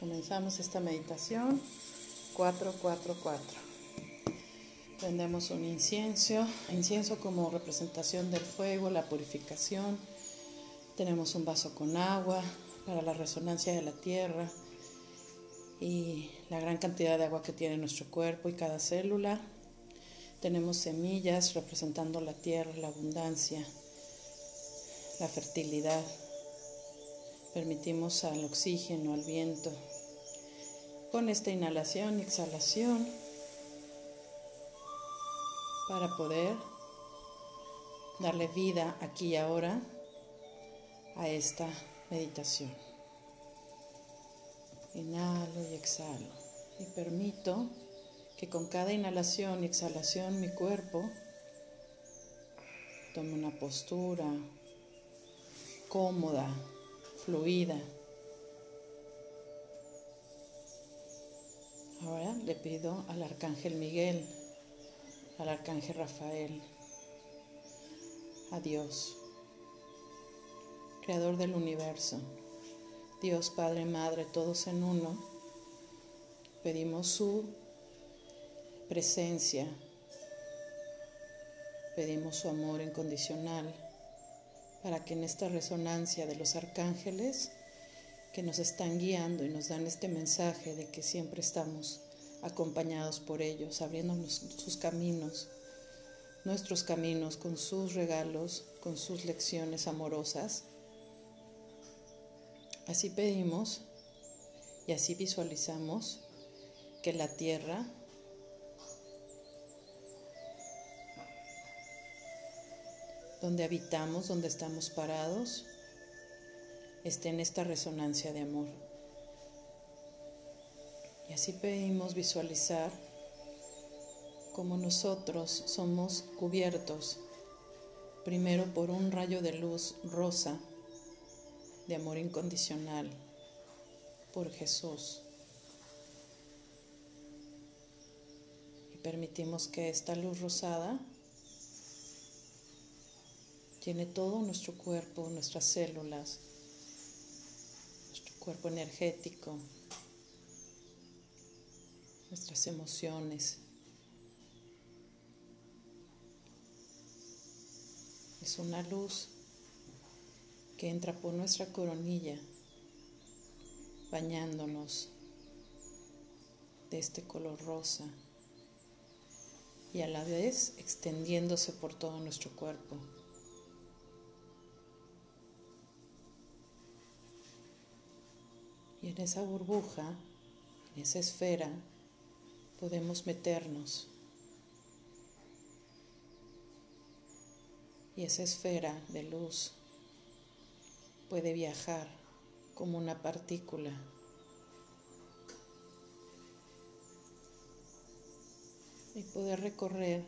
Comenzamos esta meditación 444. Prendemos un incienso, incienso como representación del fuego, la purificación. Tenemos un vaso con agua para la resonancia de la tierra y la gran cantidad de agua que tiene nuestro cuerpo y cada célula. Tenemos semillas representando la tierra, la abundancia, la fertilidad. Permitimos al oxígeno, al viento. Con esta inhalación y exhalación para poder darle vida aquí y ahora a esta meditación. Inhalo y exhalo y permito que con cada inhalación y exhalación mi cuerpo tome una postura cómoda, fluida. Ahora le pido al arcángel Miguel, al arcángel Rafael, a Dios, creador del universo, Dios Padre, Madre, todos en uno, pedimos su presencia, pedimos su amor incondicional para que en esta resonancia de los arcángeles que nos están guiando y nos dan este mensaje de que siempre estamos acompañados por ellos, abriéndonos sus caminos, nuestros caminos con sus regalos, con sus lecciones amorosas. Así pedimos y así visualizamos que la tierra donde habitamos, donde estamos parados, esté en esta resonancia de amor. Y así pedimos visualizar como nosotros somos cubiertos primero por un rayo de luz rosa de amor incondicional por Jesús. Y permitimos que esta luz rosada tiene todo nuestro cuerpo, nuestras células, cuerpo energético, nuestras emociones. Es una luz que entra por nuestra coronilla, bañándonos de este color rosa y a la vez extendiéndose por todo nuestro cuerpo. Y en esa burbuja, en esa esfera, podemos meternos. Y esa esfera de luz puede viajar como una partícula. Y poder recorrer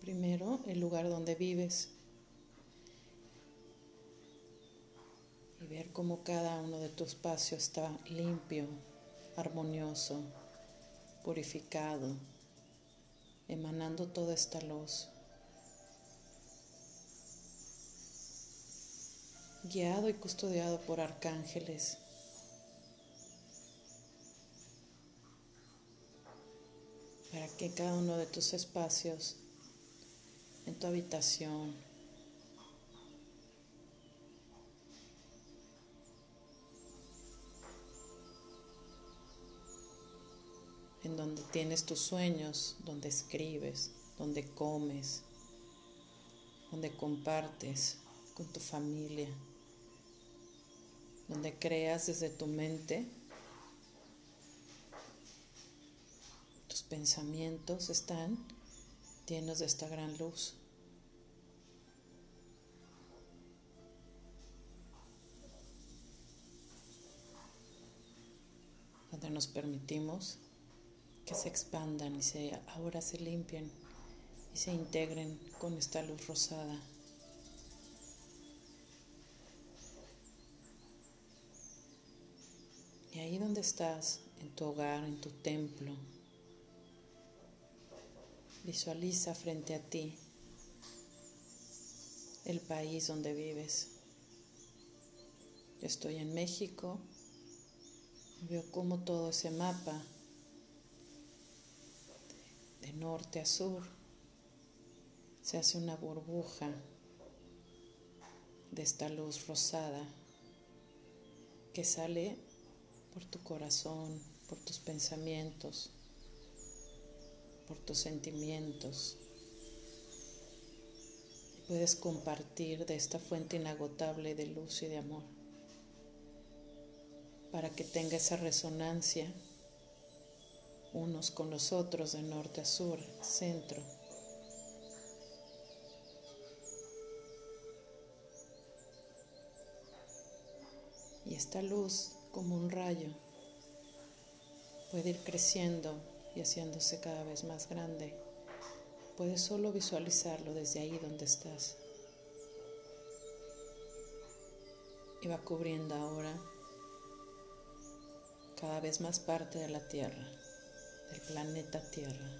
primero el lugar donde vives ver cómo cada uno de tus espacios está limpio, armonioso, purificado, emanando toda esta luz. Guiado y custodiado por arcángeles. Para que cada uno de tus espacios, en tu habitación, en donde tienes tus sueños, donde escribes, donde comes, donde compartes con tu familia, donde creas desde tu mente. Tus pensamientos están llenos de esta gran luz. donde nos permitimos que se expandan y se, ahora se limpien y se integren con esta luz rosada. Y ahí donde estás, en tu hogar, en tu templo, visualiza frente a ti el país donde vives. Yo estoy en México, Veo cómo todo ese mapa de norte a sur se hace una burbuja de esta luz rosada que sale por tu corazón, por tus pensamientos, por tus sentimientos. Puedes compartir de esta fuente inagotable de luz y de amor para que tenga esa resonancia unos con los otros de norte a sur, centro. Y esta luz, como un rayo, puede ir creciendo y haciéndose cada vez más grande. Puedes solo visualizarlo desde ahí donde estás. Y va cubriendo ahora cada vez más parte de la Tierra, del planeta Tierra.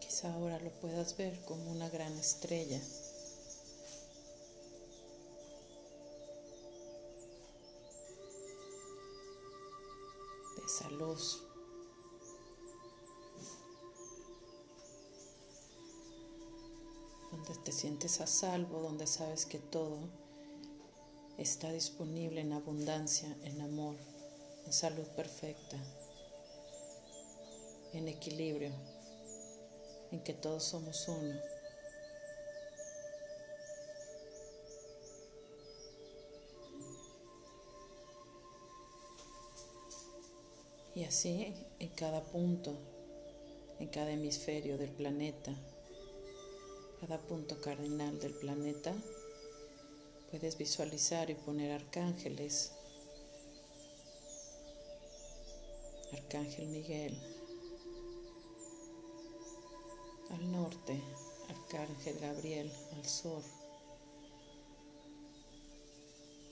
Quizá ahora lo puedas ver como una gran estrella esa luz. Donde te sientes a salvo, donde sabes que todo está disponible en abundancia, en amor, en salud perfecta, en equilibrio, en que todos somos uno. Y así en cada punto, en cada hemisferio del planeta, cada punto cardinal del planeta, puedes visualizar y poner arcángeles. Arcángel Miguel. Al norte, Arcángel Gabriel al sur.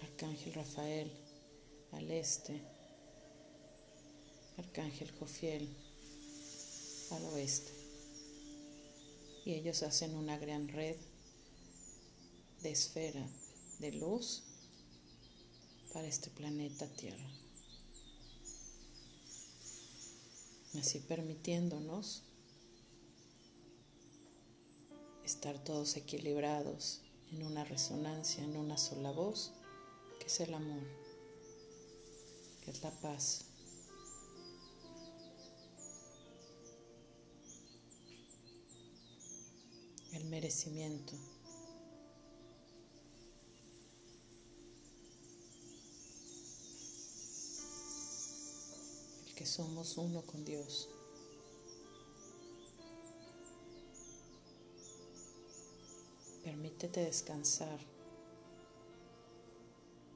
Arcángel Rafael al este. Arcángel Jofiel al oeste. Y ellos hacen una gran red de esfera de luz para este planeta Tierra. Así permitiéndonos estar todos equilibrados en una resonancia, en una sola voz, que es el amor, que es la paz. el merecimiento. Somos uno con Dios. Permítete descansar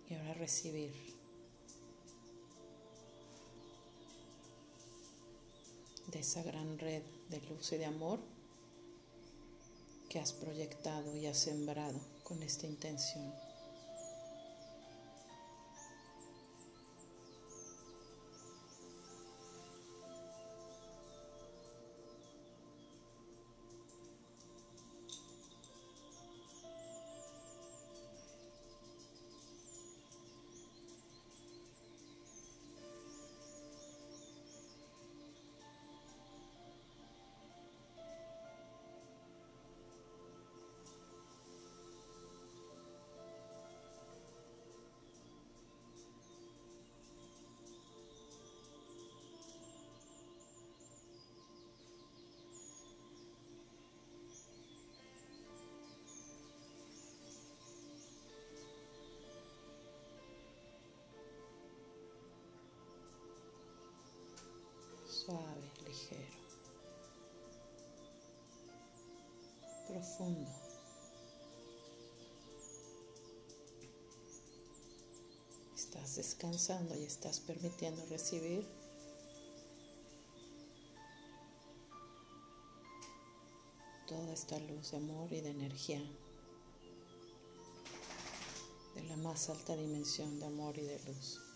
y ahora recibir. de esa gran red de luz y de amor que has proyectado y has sembrado con esta intención. Profundo. Estás descansando y estás permitiendo recibir toda esta luz de amor y de energía de la más alta dimensión de amor y de luz.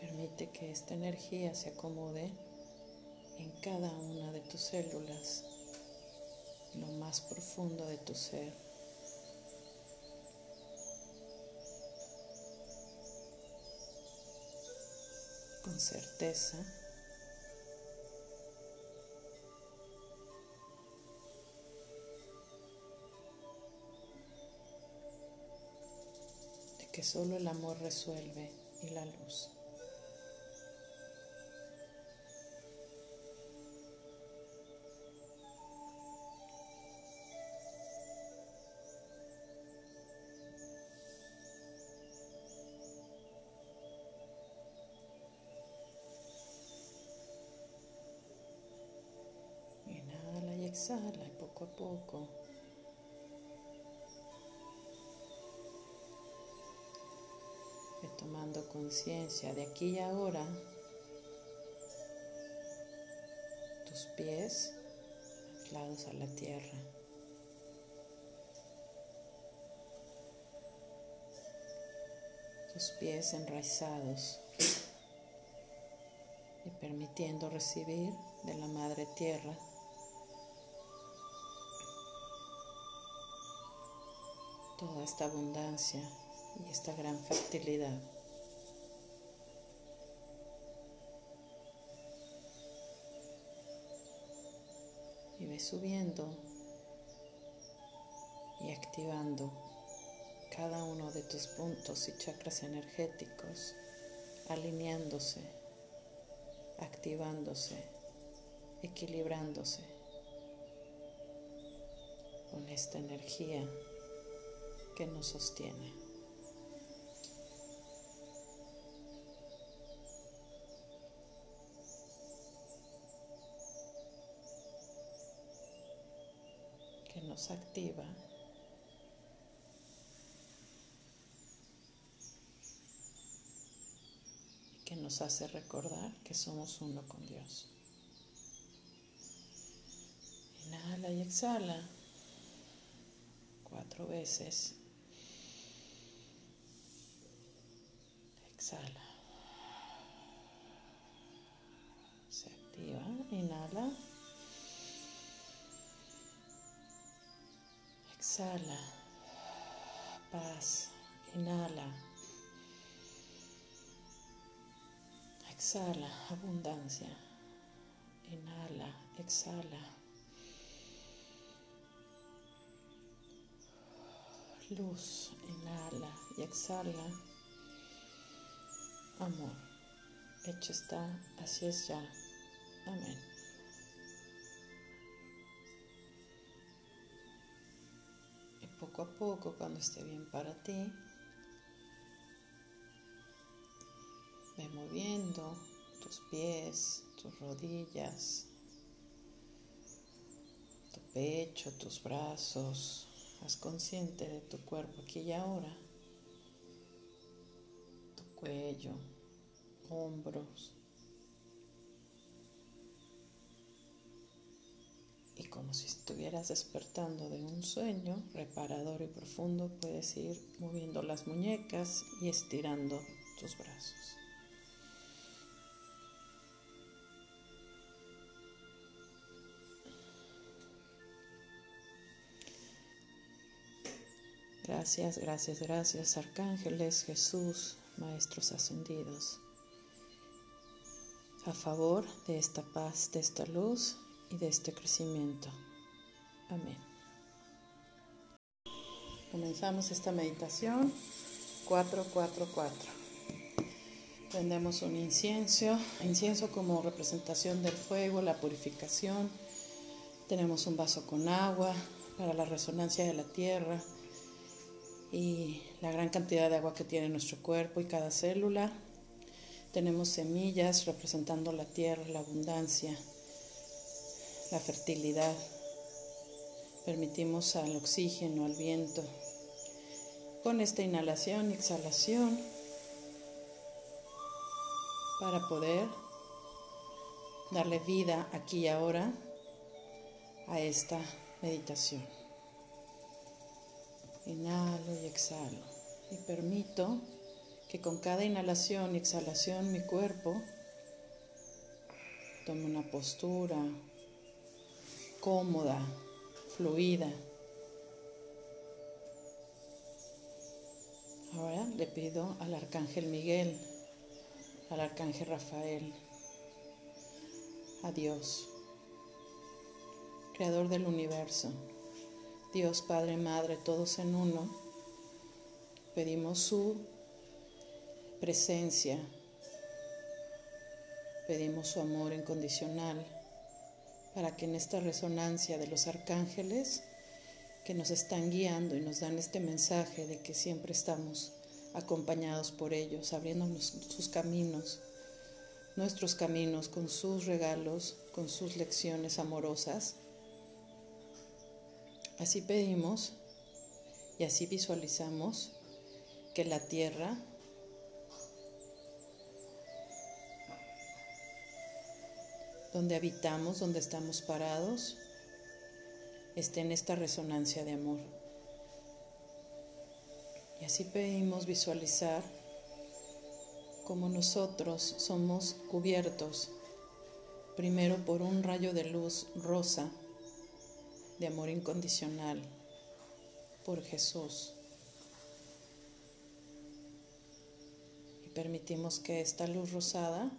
Permite que esta energía se acomode en cada una de tus células, lo más profundo de tu ser. Certeza. de que solo el amor resuelve y la luz. Exhala poco a poco ve tomando conciencia de aquí y ahora tus pies anclados a la tierra. Tus pies enraizados y permitiendo recibir de la Madre Tierra toda esta abundancia y esta gran fertilidad. Y ve subiendo y activando cada uno de tus puntos y chakras energéticos, alineándose, activándose, equilibrándose con esta energía que nos sostiene. que nos activa que nos hace recordar que somos uno con Dios. Inhala y exhala cuatro veces. Exhala. Se activa. Inhala. Exhala. Paz. Inhala. Exhala. Abundancia. Inhala. Exhala. Luz. Inhala y exhala amor. Hecho está, así es ya. Amén. Y poco a poco, cuando esté bien para ti, ve moviendo tus pies, tus rodillas, tu pecho, tus brazos. Haz consciente de tu cuerpo aquí y ahora cuello, hombros. Y como si estuvieras despertando de un sueño reparador y profundo, puedes ir moviendo las muñecas y estirando tus brazos. Gracias, gracias, gracias, arcángeles, Jesús, maestros ascendidos, a favor de esta paz, de esta luz y de este crecimiento. Amén. Comenzamos esta meditación 444. Prendemos un incienso, incienso como representación del fuego, la purificación. Tenemos un vaso con agua para la resonancia de la tierra y la gran cantidad de agua que tiene nuestro cuerpo y cada célula. Tenemos semillas representando la tierra, la abundancia, la fertilidad. Permitimos al oxígeno, al viento. Con esta inhalación y exhalación para poder darle vida aquí y ahora a esta meditación. Inhalo y exhalo y permito que con cada inhalación y exhalación mi cuerpo tome una postura cómoda, fluida. Ahora le pido al Arcángel Miguel, al Arcángel Rafael, a Dios, Creador del universo, Dios Padre, Madre, todos en uno, pedimos su presencia, pedimos su amor incondicional para que en esta resonancia de los arcángeles que nos están guiando y nos dan este mensaje de que siempre estamos acompañados por ellos, abriéndonos sus caminos, nuestros caminos con sus regalos, con sus lecciones amorosas. Así pedimos y así visualizamos que la tierra donde habitamos, donde estamos parados, esté en esta resonancia de amor. Y así pedimos visualizar cómo nosotros somos cubiertos primero por un rayo de luz rosa de amor incondicional por Jesús. Y permitimos que esta luz rosada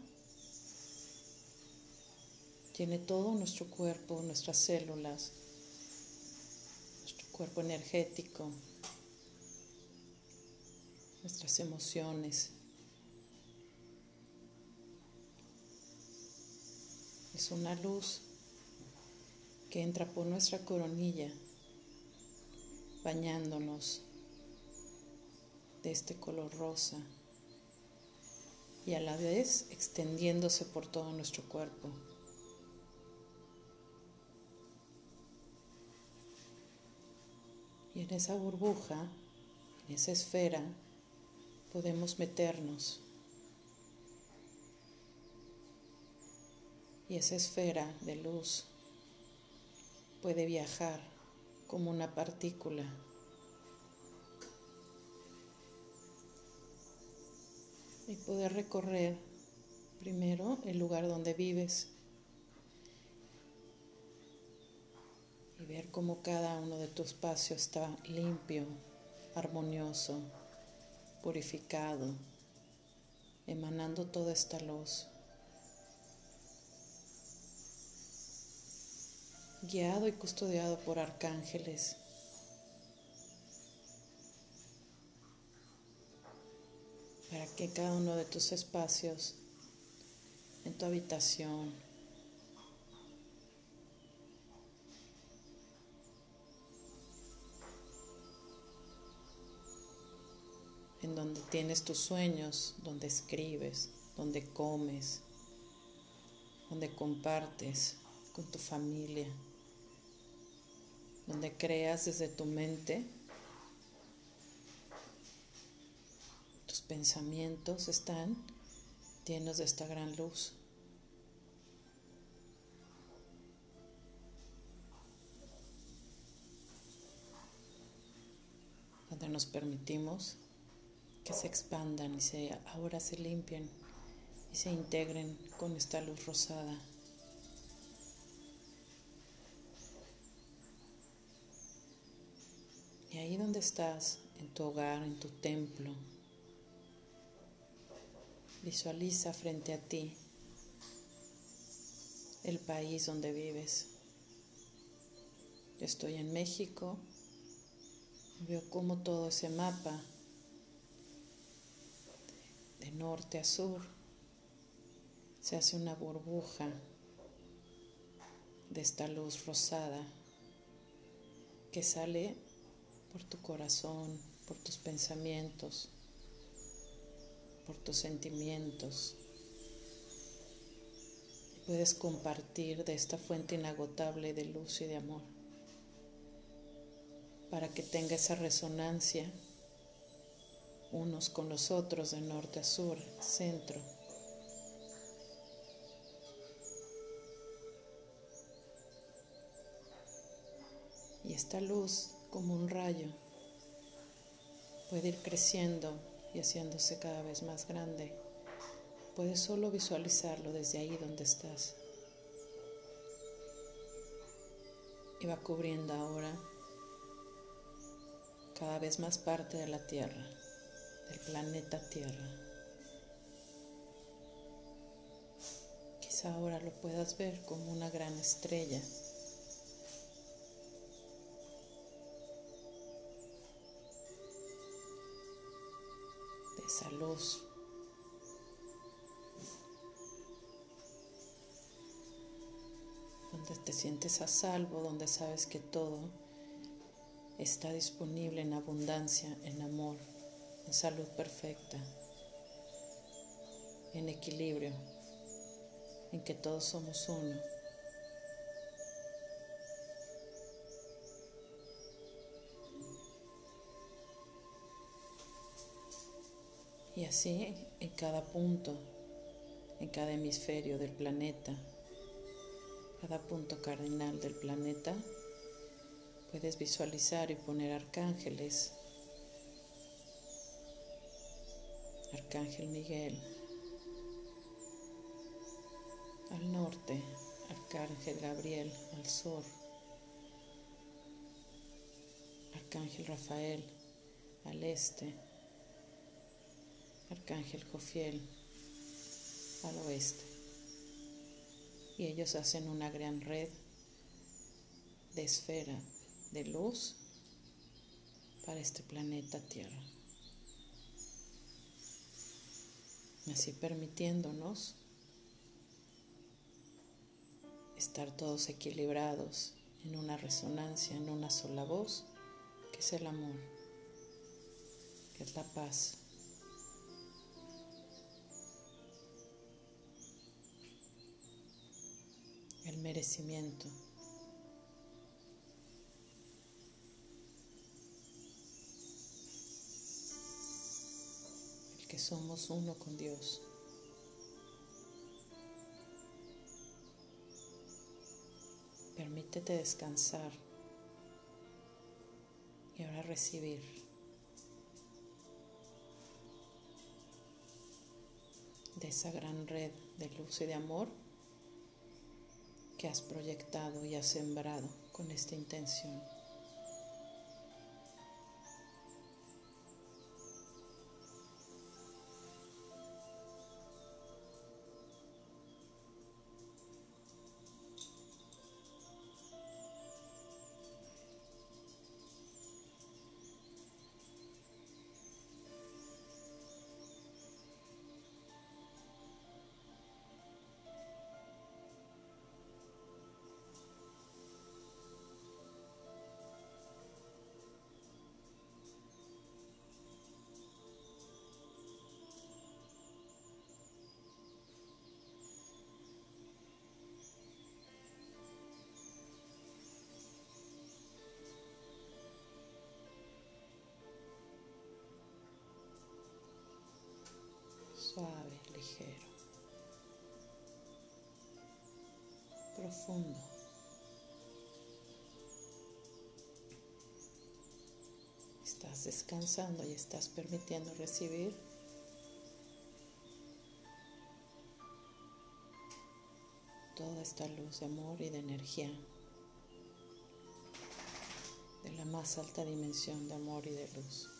tiene todo nuestro cuerpo, nuestras células, nuestro cuerpo energético, nuestras emociones. Es una luz que entra por nuestra coronilla, bañándonos de este color rosa y a la vez extendiéndose por todo nuestro cuerpo. Y en esa burbuja, en esa esfera, podemos meternos. Y esa esfera de luz puede viajar como una partícula. Y poder recorrer primero el lugar donde vives y ver cómo cada uno de tus espacios está limpio, armonioso, purificado, emanando toda esta luz. guiado y custodiado por arcángeles. Para que cada uno de tus espacios, en tu habitación, en donde tienes tus sueños, donde escribes, donde comes, donde compartes con tu familia, donde creas desde tu mente, tus pensamientos están llenos de esta gran luz. donde nos permitimos que se expandan y se, ahora se limpien y se integren con esta luz rosada. Y ahí donde estás, en tu hogar, en tu templo, visualiza frente a ti el país donde vives. Yo estoy en México, veo cómo todo ese mapa de norte a sur, se hace una burbuja de esta luz rosada que sale por tu corazón, por tus pensamientos, por tus sentimientos. puedes compartir de esta fuente inagotable de luz y de amor para que tenga esa resonancia unos con los otros de norte a sur, centro. Y esta luz, como un rayo, puede ir creciendo y haciéndose cada vez más grande. Puedes solo visualizarlo desde ahí donde estás. Y va cubriendo ahora cada vez más parte de la tierra del planeta Tierra. Quizá ahora lo puedas ver como una gran estrella. de esa luz donde te sientes a salvo, donde sabes que todo está disponible en abundancia, en amor, en salud perfecta, en equilibrio, en que todos somos uno. Y así en cada punto, en cada hemisferio del planeta, cada punto cardinal del planeta, Puedes visualizar y poner arcángeles. Arcángel Miguel. Al norte, Arcángel Gabriel al sur. Arcángel Rafael al este. Arcángel Jofiel al oeste. Y ellos hacen una gran red de esfera de luz para este planeta Tierra. Así permitiéndonos estar todos equilibrados en una resonancia, en una sola voz, que es el amor, que es la paz. El merecimiento. Que somos uno con Dios. Permítete descansar y ahora recibir. de esa gran red de luz y de amor que has proyectado y has sembrado con esta intención. Estás descansando y estás permitiendo recibir toda esta luz de amor y de energía de la más alta dimensión de amor y de luz.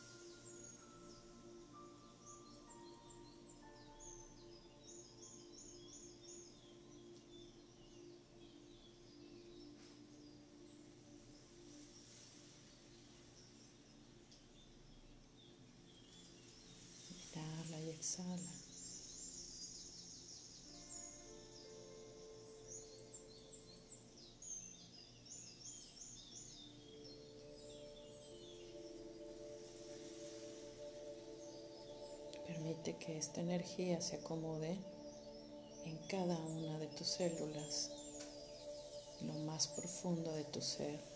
Que esta energía se acomode en cada una de tus células, lo más profundo de tu ser.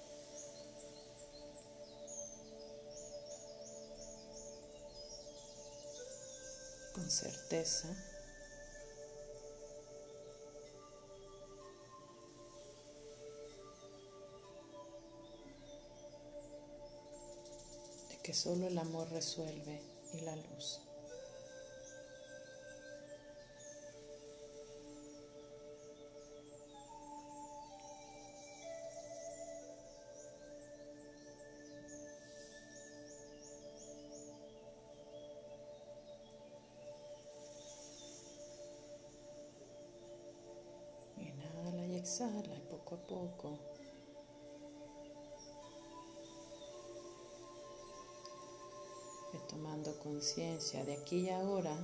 con certeza. que solo el amor resuelve y la luz. Y poco a poco tomando conciencia de aquí y ahora,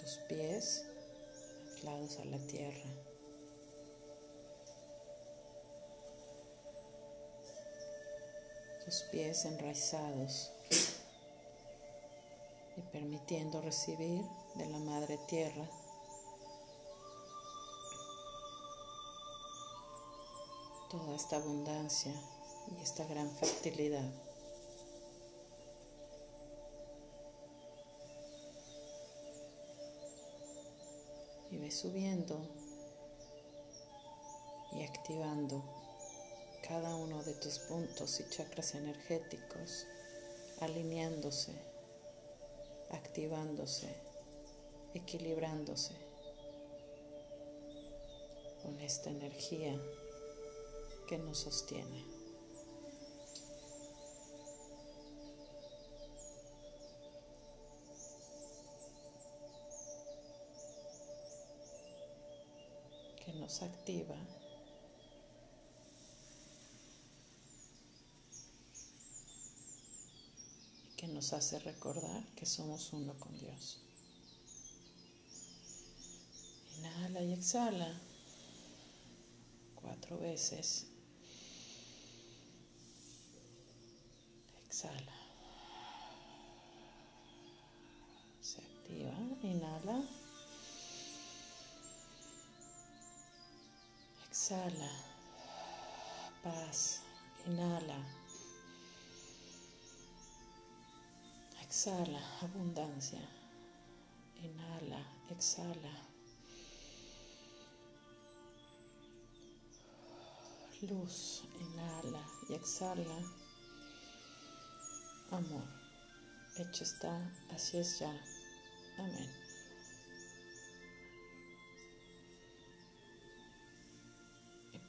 tus pies anclados a la tierra. Tus pies enraizados y permitiendo recibir de la Madre Tierra toda esta abundancia y esta gran fertilidad. Y ve subiendo y activando cada uno de tus puntos y chakras energéticos, alineándose, activándose, equilibrándose con esta energía que nos sostiene. nos activa que nos hace recordar que somos uno con Dios. Inhala y exhala cuatro veces. Exhala. Se activa. Inhala. Exhala. Paz. Inhala. Exhala. Abundancia. Inhala. Exhala. Luz. Inhala y exhala. Amor. Hecho está. Así es ya. Amén.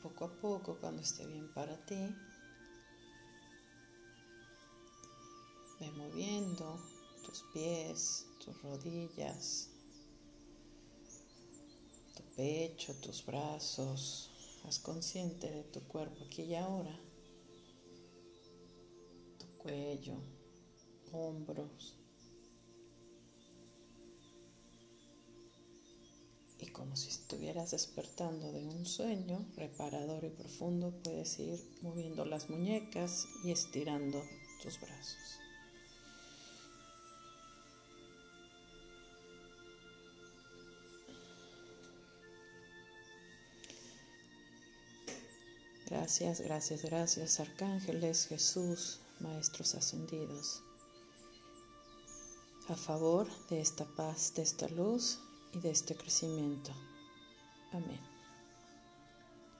poco a poco, cuando esté bien para ti, ve moviendo tus pies, tus rodillas, tu pecho, tus brazos. Haz consciente de tu cuerpo aquí y ahora. Cuello, hombros, y como si estuvieras despertando de un sueño reparador y profundo, puedes ir moviendo las muñecas y estirando tus brazos. Gracias, gracias, gracias, arcángeles, Jesús, maestros ascendidos, a favor de esta paz, de esta luz y de este crecimiento. Amén.